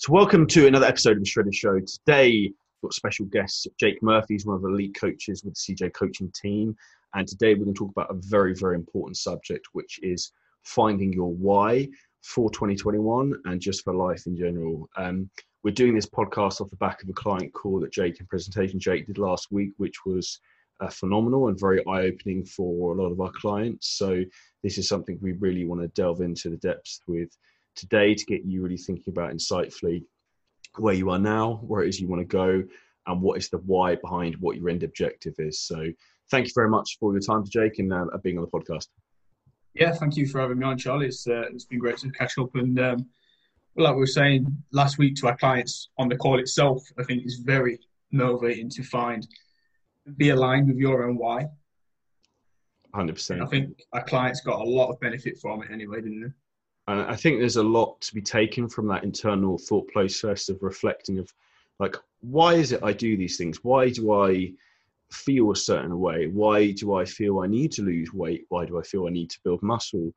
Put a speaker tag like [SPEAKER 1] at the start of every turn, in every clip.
[SPEAKER 1] So, welcome to another episode of the Shredded Show. Today, we've got special guest Jake Murphy. He's one of the elite coaches with the CJ coaching team. And today, we're going to talk about a very, very important subject, which is finding your why for 2021 and just for life in general. Um, we're doing this podcast off the back of a client call that Jake and presentation Jake did last week, which was uh, phenomenal and very eye opening for a lot of our clients. So, this is something we really want to delve into the depths with today to get you really thinking about insightfully where you are now, where it is you want to go, and what is the why behind what your end objective is. So, thank you very much for your time, Jake, and uh, being on the podcast.
[SPEAKER 2] Yeah, thank you for having me on, Charlie. It's, uh, it's been great to catch up. And um, like we were saying last week to our clients on the call itself, I think it's very motivating to find be aligned with your own why.
[SPEAKER 1] Hundred percent.
[SPEAKER 2] I think our clients got a lot of benefit from it anyway, didn't they?
[SPEAKER 1] And I think there's a lot to be taken from that internal thought process of reflecting of like, why is it I do these things? Why do I feel a certain way? Why do I feel I need to lose weight? Why do I feel I need to build muscle?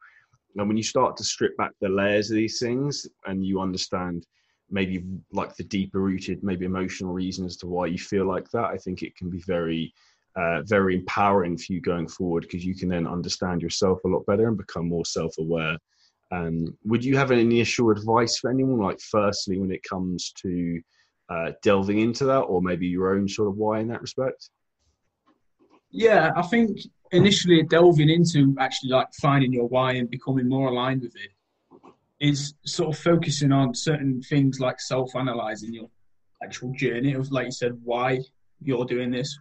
[SPEAKER 1] And when you start to strip back the layers of these things and you understand maybe like the deeper rooted, maybe emotional reasons to why you feel like that, I think it can be very, uh, very empowering for you going forward because you can then understand yourself a lot better and become more self aware um, would you have any initial advice for anyone, like firstly, when it comes to uh, delving into that, or maybe your own sort of why in that respect?
[SPEAKER 2] Yeah, I think initially delving into actually like finding your why and becoming more aligned with it is sort of focusing on certain things like self-analyzing your actual journey of, like you said, why you're doing this.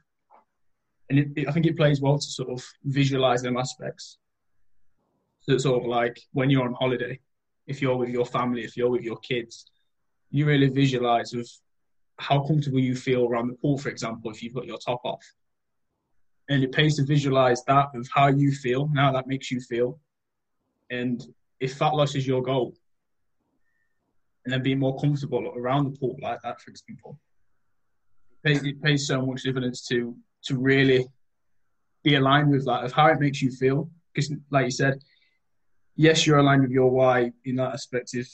[SPEAKER 2] And it, it, I think it plays well to sort of visualize them aspects it's sort of like when you're on holiday, if you're with your family, if you're with your kids, you really visualize of how comfortable you feel around the pool, for example, if you've got your top off. And it pays to visualize that of how you feel, how that makes you feel. And if fat loss is your goal, and then being more comfortable around the pool like that, for example, it pays, it pays so much dividends to to really be aligned with that of how it makes you feel. Because, like you said, yes, you're aligned with your why in that aspect. If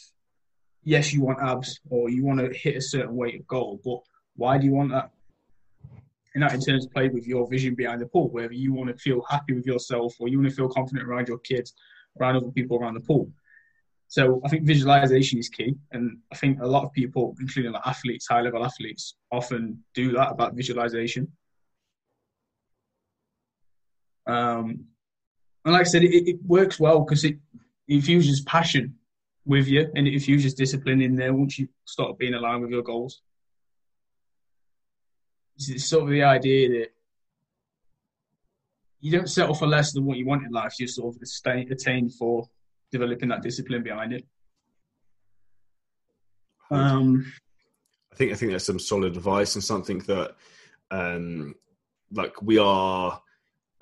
[SPEAKER 2] yes, you want abs or you want to hit a certain weight of goal, but why do you want that? And that in turn play with your vision behind the pool, whether you want to feel happy with yourself or you want to feel confident around your kids, around other people around the pool. So I think visualization is key, and I think a lot of people, including like athletes, high level athletes, often do that about visualization. Um, and like I said, it, it works well because it infuses passion with you and it infuses discipline in there once you start being aligned with your goals. It's sort of the idea that you don't settle for less than what you want in life. You sort of attain for developing that discipline behind it.
[SPEAKER 1] Um, I think I think that's some solid advice and something that, um, like we are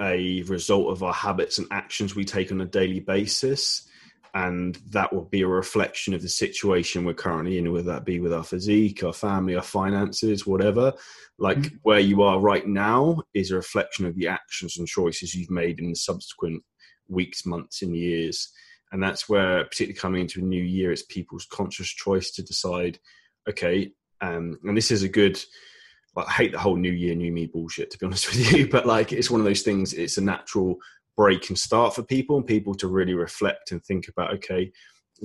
[SPEAKER 1] a result of our habits and actions we take on a daily basis and that will be a reflection of the situation we're currently in whether that be with our physique our family our finances whatever like mm-hmm. where you are right now is a reflection of the actions and choices you've made in the subsequent weeks months and years and that's where particularly coming into a new year it's people's conscious choice to decide okay um, and this is a good I hate the whole new year, new me bullshit, to be honest with you. But like, it's one of those things, it's a natural break and start for people and people to really reflect and think about, okay,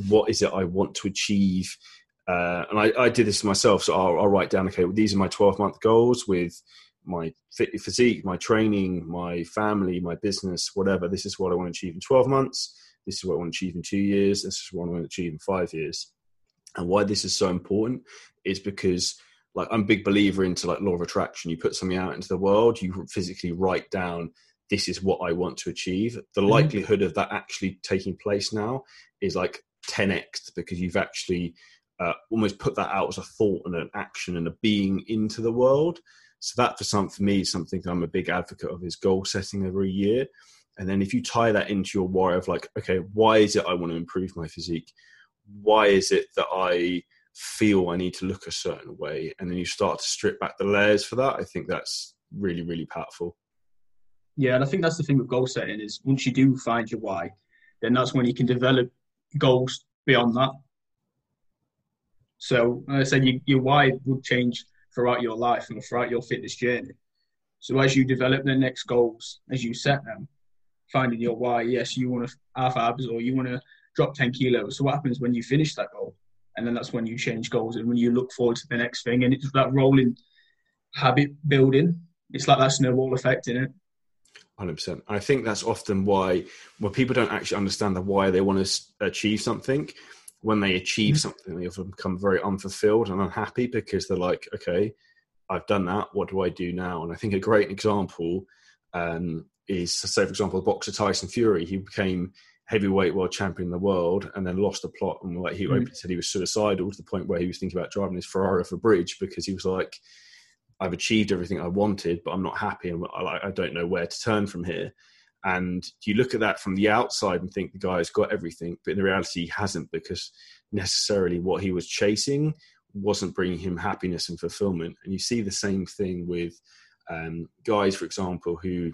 [SPEAKER 1] what is it I want to achieve? Uh, and I, I, did this myself. So I'll, I'll, write down, okay, well, these are my 12 month goals with my physique, my training, my family, my business, whatever. This is what I want to achieve in 12 months. This is what I want to achieve in two years. This is what I want to achieve in five years. And why this is so important is because like I'm a big believer into like law of attraction. You put something out into the world, you physically write down this is what I want to achieve. The mm-hmm. likelihood of that actually taking place now is like 10x because you've actually uh, almost put that out as a thought and an action and a being into the world. So that for some for me is something that I'm a big advocate of is goal setting every year. And then if you tie that into your why of like, okay, why is it I want to improve my physique? Why is it that I feel I need to look a certain way, and then you start to strip back the layers for that. I think that's really, really powerful.
[SPEAKER 2] Yeah, and I think that's the thing with goal setting is once you do find your why, then that's when you can develop goals beyond that. So, like I said, you, your why would change throughout your life and throughout your fitness journey. So, as you develop the next goals, as you set them, finding your why, yes, you want to half abs or you want to drop 10 kilos. So, what happens when you finish that goal? And then that's when you change goals and when you look forward to the next thing. And it's that rolling habit building. It's like that snowball effect in it.
[SPEAKER 1] Hundred percent. I think that's often why when people don't actually understand the why they want to achieve something, when they achieve mm-hmm. something, they often become very unfulfilled and unhappy because they're like, okay, I've done that. What do I do now? And I think a great example um, is, say, for example, the boxer Tyson Fury. He became heavyweight world champion in the world and then lost the plot and like he mm. openly said he was suicidal to the point where he was thinking about driving his Ferrari off a bridge because he was like, I've achieved everything I wanted, but I'm not happy and I, I don't know where to turn from here. And you look at that from the outside and think the guy's got everything, but in the reality, he hasn't because necessarily what he was chasing wasn't bringing him happiness and fulfillment. And you see the same thing with um, guys, for example, who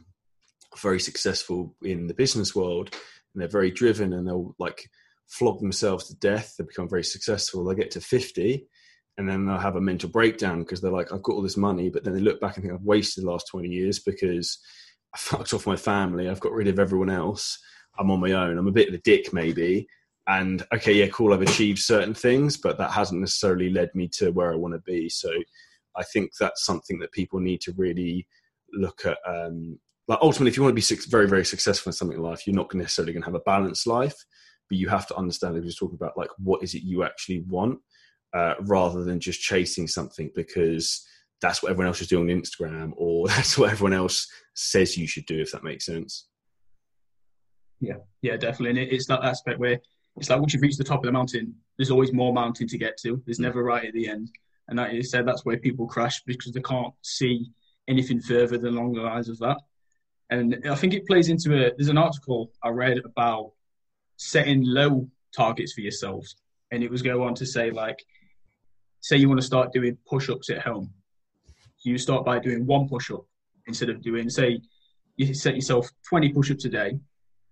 [SPEAKER 1] are very successful in the business world and they're very driven and they'll like flog themselves to death. They become very successful. They get to 50 and then they'll have a mental breakdown because they're like, I've got all this money, but then they look back and think I've wasted the last 20 years because I fucked off my family. I've got rid of everyone else. I'm on my own. I'm a bit of a dick, maybe. And okay, yeah, cool. I've achieved certain things, but that hasn't necessarily led me to where I want to be. So I think that's something that people need to really look at. Um, like ultimately, if you want to be very, very successful in something in life, you're not necessarily going to have a balanced life, but you have to understand if you're just talking about like what is it you actually want uh, rather than just chasing something because that's what everyone else is doing on Instagram or that's what everyone else says you should do, if that makes sense.
[SPEAKER 2] Yeah, yeah, definitely. And it's that aspect where it's like once you've reached the top of the mountain, there's always more mountain to get to. There's never right at the end. And that is said, that's where people crash because they can't see anything further than along the lines of that. And I think it plays into a. There's an article I read about setting low targets for yourselves, and it was go on to say like say you want to start doing push-ups at home. So you start by doing one push-up instead of doing, say, you set yourself 20 push-ups a day,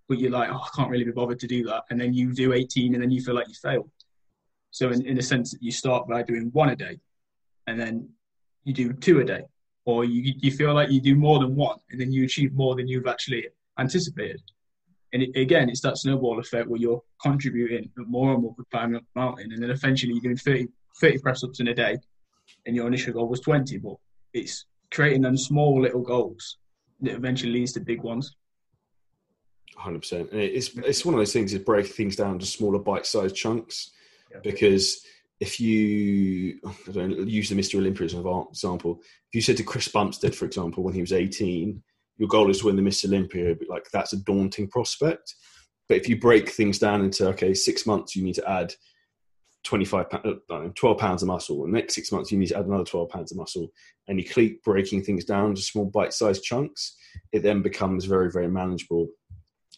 [SPEAKER 2] but you're like, oh, I can't really be bothered to do that. And then you do 18 and then you feel like you failed. So in, in a sense, you start by doing one a day and then you do two a day. Or you, you feel like you do more than one and then you achieve more than you've actually anticipated. And it, again, it's that snowball effect where you're contributing more and more with climbing up the mountain. And then eventually you're doing 30 30 press ups in a day and your initial goal was 20, but it's creating them small little goals that eventually leads to big ones.
[SPEAKER 1] 100%. And it's, it's one of those things is break things down to smaller bite sized chunks yeah. because if you I don't use the Mr. Olympia as an example, if you said to Chris Bumstead, for example, when he was 18, your goal is to win the Mr. Olympia, like that's a daunting prospect. But if you break things down into, okay, six months, you need to add 25 uh, 12 pounds of muscle and next six months you need to add another 12 pounds of muscle and you keep breaking things down to small bite-sized chunks it then becomes very very manageable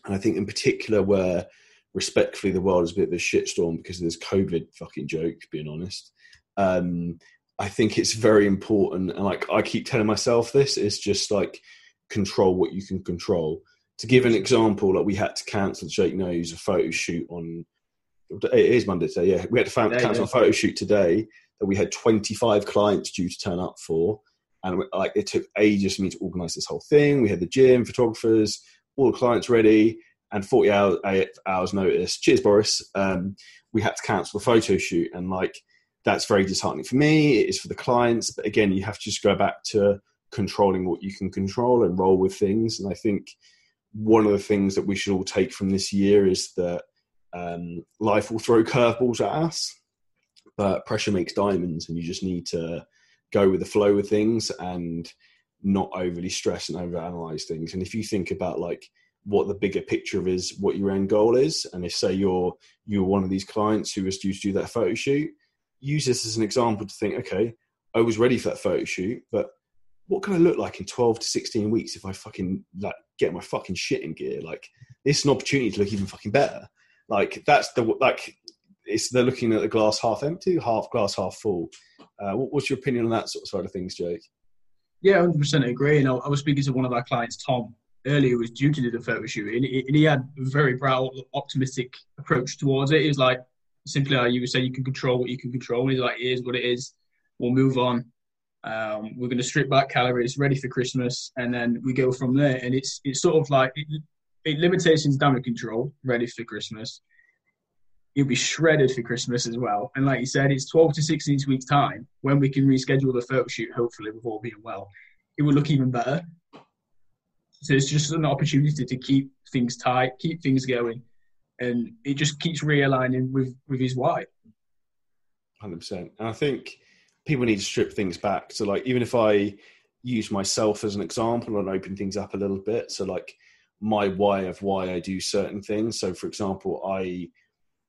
[SPEAKER 1] and i think in particular where respectfully the world is a bit of a shitstorm because of this covid fucking joke being honest um, i think it's very important and like i keep telling myself this is just like control what you can control to give an example like we had to cancel jake knows a photo shoot on it is Monday today. Yeah, we had to cancel yeah. a photo shoot today that we had 25 clients due to turn up for, and like it took ages for me to organise this whole thing. We had the gym, photographers, all the clients ready, and 40 hours, hours notice. Cheers, Boris. Um, we had to cancel the photo shoot, and like that's very disheartening for me. It is for the clients, but again, you have to just go back to controlling what you can control and roll with things. And I think one of the things that we should all take from this year is that um, life will throw curveballs at us, but pressure makes diamonds, and you just need to go with the flow of things and not overly stress and overanalyze things. And if you think about like what the bigger picture of is, what your end goal is, and if say you're you're one of these clients who was due to do that photo shoot, use this as an example to think, okay, I was ready for that photo shoot, but what can I look like in 12 to 16 weeks if I fucking like get my fucking shit in gear? Like, this is an opportunity to look even fucking better. Like that's the like it's they're looking at the glass half empty, half glass half full. Uh, what, what's your opinion on that sort of side of things, Jake?
[SPEAKER 2] Yeah, hundred percent agree. And I was speaking to one of our clients, Tom, earlier, was due to do the photo shoot, and he, and he had a very proud, optimistic approach towards it. He was like, simply like you would say, you can control what you can control. He's like, it is what it is. We'll move on. Um, we're going to strip back calories, ready for Christmas, and then we go from there. And it's it's sort of like it, it limitations down to control, ready for Christmas. You'll be shredded for Christmas as well. And like you said, it's 12 to 16 weeks time when we can reschedule the photo shoot, hopefully, with all being well. It will look even better. So it's just an opportunity to keep things tight, keep things going, and it just keeps realigning with with his why.
[SPEAKER 1] Hundred percent, and I think people need to strip things back. So, like, even if I use myself as an example and open things up a little bit, so like my why of why I do certain things. So, for example, I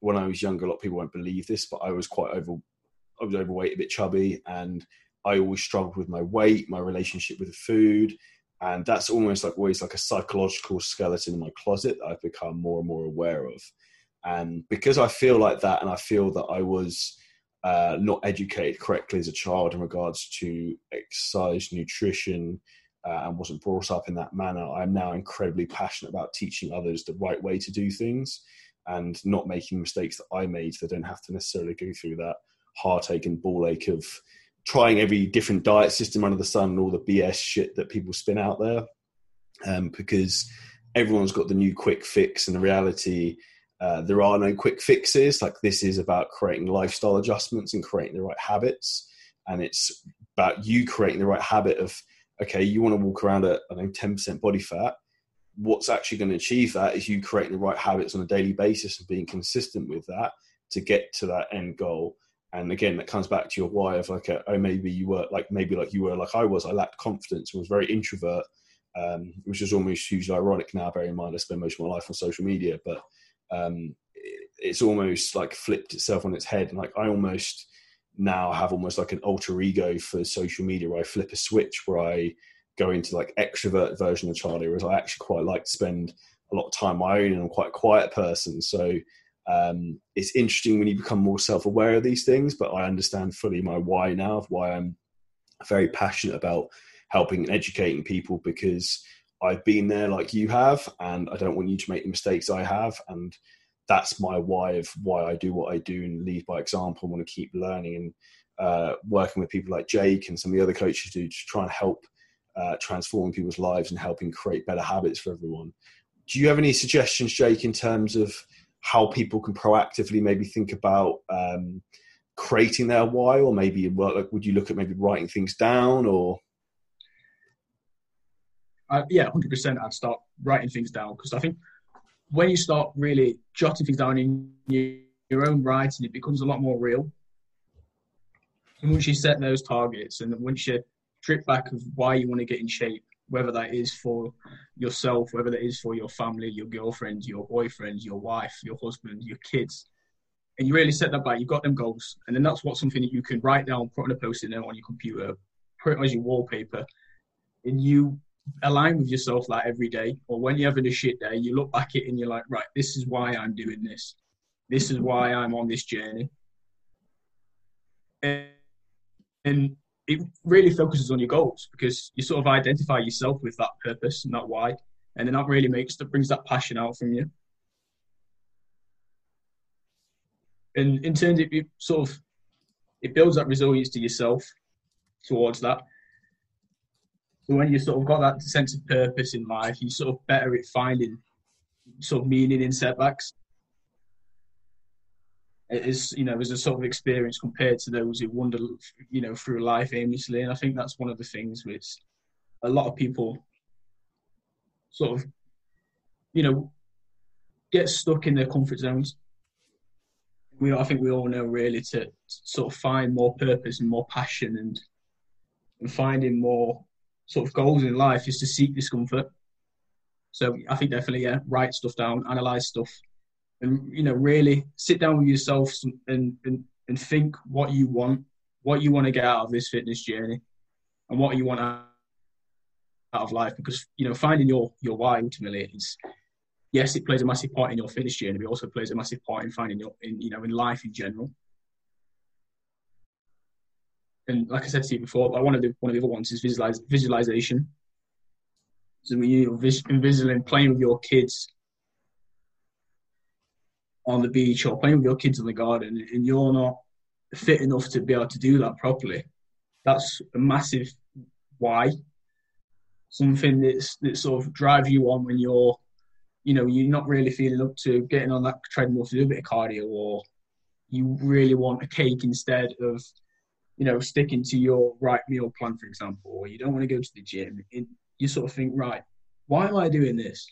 [SPEAKER 1] when I was younger, a lot of people won't believe this, but I was quite over, I was overweight, a bit chubby, and I always struggled with my weight, my relationship with food, and that's almost like always like a psychological skeleton in my closet that I've become more and more aware of. And because I feel like that, and I feel that I was uh, not educated correctly as a child in regards to exercise, nutrition, uh, and wasn't brought up in that manner, I'm now incredibly passionate about teaching others the right way to do things and not making mistakes that I made. So they don't have to necessarily go through that heartache and ball ache of trying every different diet system under the sun and all the BS shit that people spin out there. Um, because everyone's got the new quick fix, and the reality, uh, there are no quick fixes. Like this is about creating lifestyle adjustments and creating the right habits, and it's about you creating the right habit of okay, you want to walk around at I know ten percent body fat. What's actually going to achieve that is you creating the right habits on a daily basis and being consistent with that to get to that end goal and again that comes back to your why of like a, oh maybe you were like maybe like you were like i was i lacked confidence and was very introvert um, which is almost hugely ironic now bearing in mind i spend most of my life on social media but um, it, it's almost like flipped itself on its head. And like i almost now have almost like an alter ego for social media where i flip a switch where i go into like extrovert version of charlie whereas i actually quite like to spend a lot of time on my own and i'm quite a quiet person. So um, it's interesting when you become more self-aware of these things but i understand fully my why now of why i'm very passionate about helping and educating people because i've been there like you have and i don't want you to make the mistakes i have and that's my why of why i do what i do and lead by example I want to keep learning and uh, working with people like jake and some of the other coaches do to try and help uh, transform people's lives and helping create better habits for everyone. Do you have any suggestions jake in terms of how people can proactively maybe think about um, creating their why, or maybe like, would you look at maybe writing things down, or?
[SPEAKER 2] Uh, yeah, hundred percent. I'd start writing things down because I think when you start really jotting things down in your, own writing, it becomes a lot more real. And once you set those targets, and once you strip back of why you want to get in shape, whether that is for yourself, whether that is for your family, your girlfriend, your boyfriend, your wife, your husband, your kids. And you really set that back, you've got them goals. And then that's what something that you can write down, put on a post-it note on your computer, put it as your wallpaper. And you align with yourself like every day. Or when you're having a shit day, you look back at it and you're like, right, this is why I'm doing this. This is why I'm on this journey. And, and it really focuses on your goals because you sort of identify yourself with that purpose and that why, and then that really makes that brings that passion out from you. And in terms of it sort of it builds that resilience to yourself towards that. So when you sort of got that sense of purpose in life, you sort of better at finding sort of meaning in setbacks is you know as a sort of experience compared to those who wander you know through life aimlessly. And i think that's one of the things which a lot of people sort of you know get stuck in their comfort zones. We i think we all know really to, to sort of find more purpose and more passion and and finding more sort of goals in life is to seek discomfort. So i think definitely yeah write stuff down analyze stuff and you know really sit down with yourself and and, and think what you want what you want to get out of this fitness journey and what you want out of life because you know finding your your why ultimately is yes it plays a massive part in your fitness journey but it also plays a massive part in finding your in you know in life in general and like I said to you before, one of the one of the other ones is visualize, visualization. So when you're envisioning playing with your kids on the beach or playing with your kids in the garden and you're not fit enough to be able to do that properly, that's a massive why. Something that's that sort of drives you on when you're, you know, you're not really feeling up to getting on that treadmill to do a bit of cardio, or you really want a cake instead of, you know, sticking to your right meal plan, for example, or you don't want to go to the gym. And you sort of think, right, why am I doing this?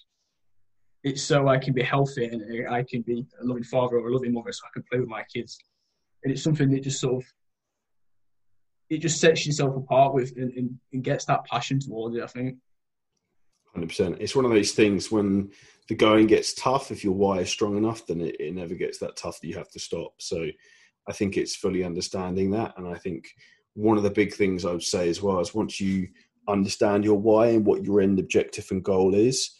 [SPEAKER 2] It's so I can be healthy and I can be a loving father or a loving mother, so I can play with my kids. And it's something that just sort of it just sets yourself apart with and, and, and gets that passion towards it. I think.
[SPEAKER 1] Hundred percent. It's one of those things when the going gets tough. If your why is strong enough, then it, it never gets that tough that you have to stop. So, I think it's fully understanding that, and I think one of the big things I would say as well is once you understand your why and what your end objective and goal is.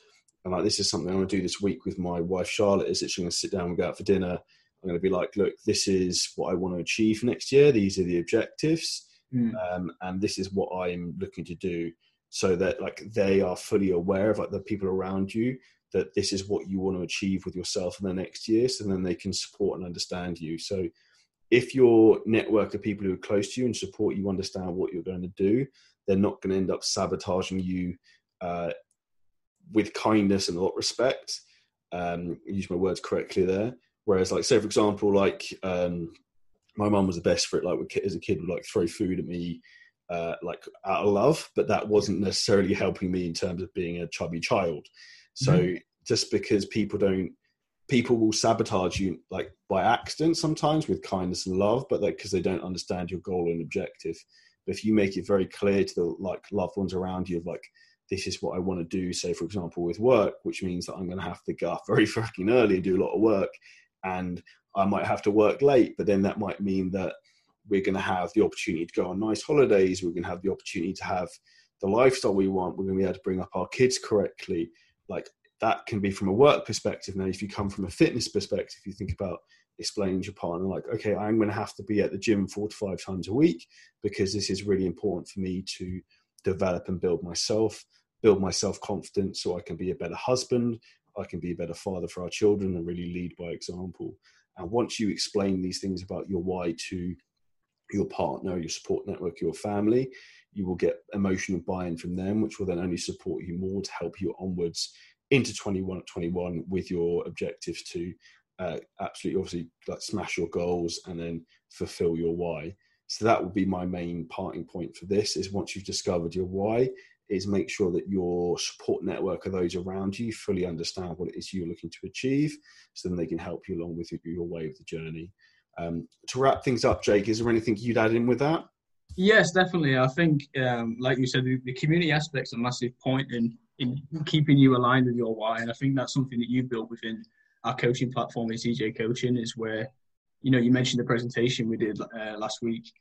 [SPEAKER 1] And like this is something I'm going to do this week with my wife Charlotte. Is that she's going to sit down and go out for dinner. I'm going to be like, look, this is what I want to achieve next year. These are the objectives, mm. um, and this is what I'm looking to do. So that like they are fully aware of like the people around you that this is what you want to achieve with yourself in the next year. So then they can support and understand you. So if your network of people who are close to you and support you understand what you're going to do, they're not going to end up sabotaging you uh, with kindness and a lot of respect. Um, use my words correctly there. Whereas, like, say for example, like um, my mum was the best for it. Like, as a kid, would like throw food at me, uh, like out of love, but that wasn't necessarily helping me in terms of being a chubby child. So mm-hmm. just because people don't, people will sabotage you like by accident sometimes with kindness and love, but like because they don't understand your goal and objective. But if you make it very clear to the like loved ones around you of like, this is what I want to do, say for example with work, which means that I'm going to have to get up very fucking early and do a lot of work, and I might have to work late, but then that might mean that we're going to have the opportunity to go on nice holidays. We're going to have the opportunity to have the lifestyle we want. We're going to be able to bring up our kids correctly. Like that can be from a work perspective. Now, if you come from a fitness perspective, you think about explaining to your partner like okay i'm going to have to be at the gym four to five times a week because this is really important for me to develop and build myself build my self-confidence so i can be a better husband i can be a better father for our children and really lead by example. And once you explain these things about your why to your partner your support network your family you will get emotional buy-in from them which will then only support you more to help you onwards into 21 21 with your objectives to uh, absolutely obviously like smash your goals and then fulfill your why so that would be my main parting point for this is once you've discovered your why is make sure that your support network of those around you fully understand what it is you're looking to achieve so then they can help you along with your way of the journey. Um, to wrap things up jake is there anything you'd add in with that?
[SPEAKER 2] Yes definitely. I think um, like you said the, the community aspect's a massive point in in keeping you aligned with your why. And i think that's something that you've built within our coaching platform is CJ Coaching, is where, you know, you mentioned the presentation we did uh, last week,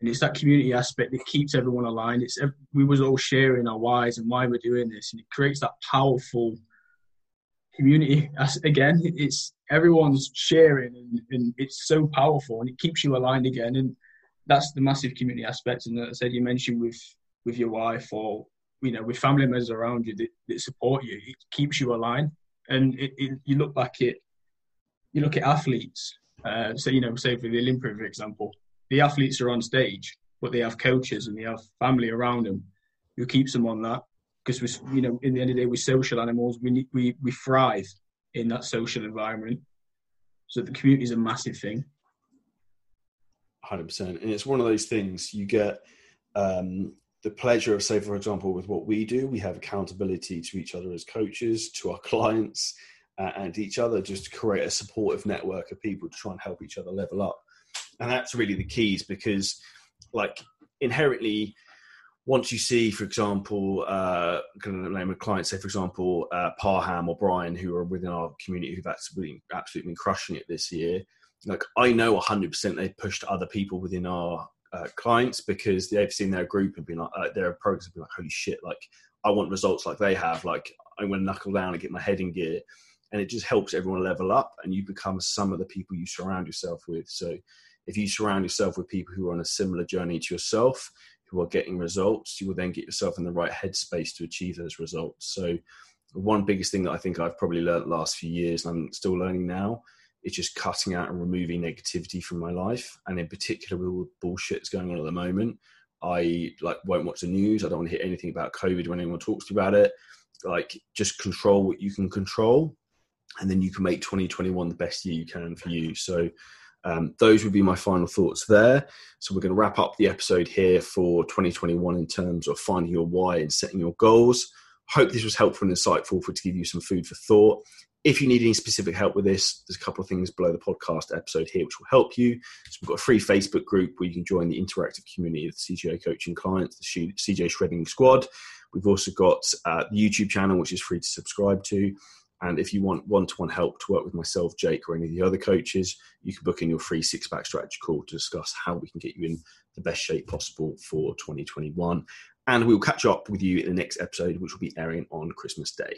[SPEAKER 2] and it's that community aspect that keeps everyone aligned. It's we was all sharing our whys and why we're doing this, and it creates that powerful community. Again, it's everyone's sharing, and, and it's so powerful, and it keeps you aligned again, and that's the massive community aspect. And as I said, you mentioned with with your wife or you know with family members around you that, that support you, it keeps you aligned and it, it, you look back at you look at athletes. Uh, so you know, say for the Olympia, for example, the athletes are on stage, but they have coaches and they have family around them who keeps them on that. Because we, you know, in the end of the day, we're social animals. We need, we we thrive in that social environment. So the community is a massive thing.
[SPEAKER 1] Hundred percent, and it's one of those things you get. Um, the pleasure of, say, for example, with what we do, we have accountability to each other as coaches, to our clients, uh, and each other, just to create a supportive network of people to try and help each other level up. And that's really the keys because, like, inherently, once you see, for example, uh, going to name a client, say, for example, uh, Parham or Brian, who are within our community who've absolutely, absolutely been crushing it this year, like, I know 100% they pushed other people within our uh, clients because they've seen their group and been like uh, their progress and been like holy shit like I want results like they have. Like I'm going to knuckle down and get my head in gear. And it just helps everyone level up and you become some of the people you surround yourself with. So if you surround yourself with people who are on a similar journey to yourself who are getting results you will then get yourself in the right headspace to achieve those results so one biggest thing that I think I've probably learned last few years and I'm still learning now is just cutting out and removing negativity from my life. And in particular, with all the bullshit that's going on at the moment, I like won't watch the news. I don't want to hear anything about COVID when anyone talks to me about it. Like, just control what you can control, and then you can make 2021 the best year you can for you. So, um, those would be my final thoughts there. So, we're going to wrap up the episode here for 2021 in terms of finding your why and setting your goals. Hope this was helpful and insightful for to give you some food for thought. If you need any specific help with this, there's a couple of things below the podcast episode here which will help you. So we've got a free Facebook group where you can join the interactive community of the coaching clients, the CJ Shredding Squad. We've also got uh, the YouTube channel which is free to subscribe to. And if you want one-to-one help to work with myself, Jake, or any of the other coaches, you can book in your free six-pack strategy call to discuss how we can get you in the best shape possible for 2021. And we will catch up with you in the next episode, which will be airing on Christmas Day.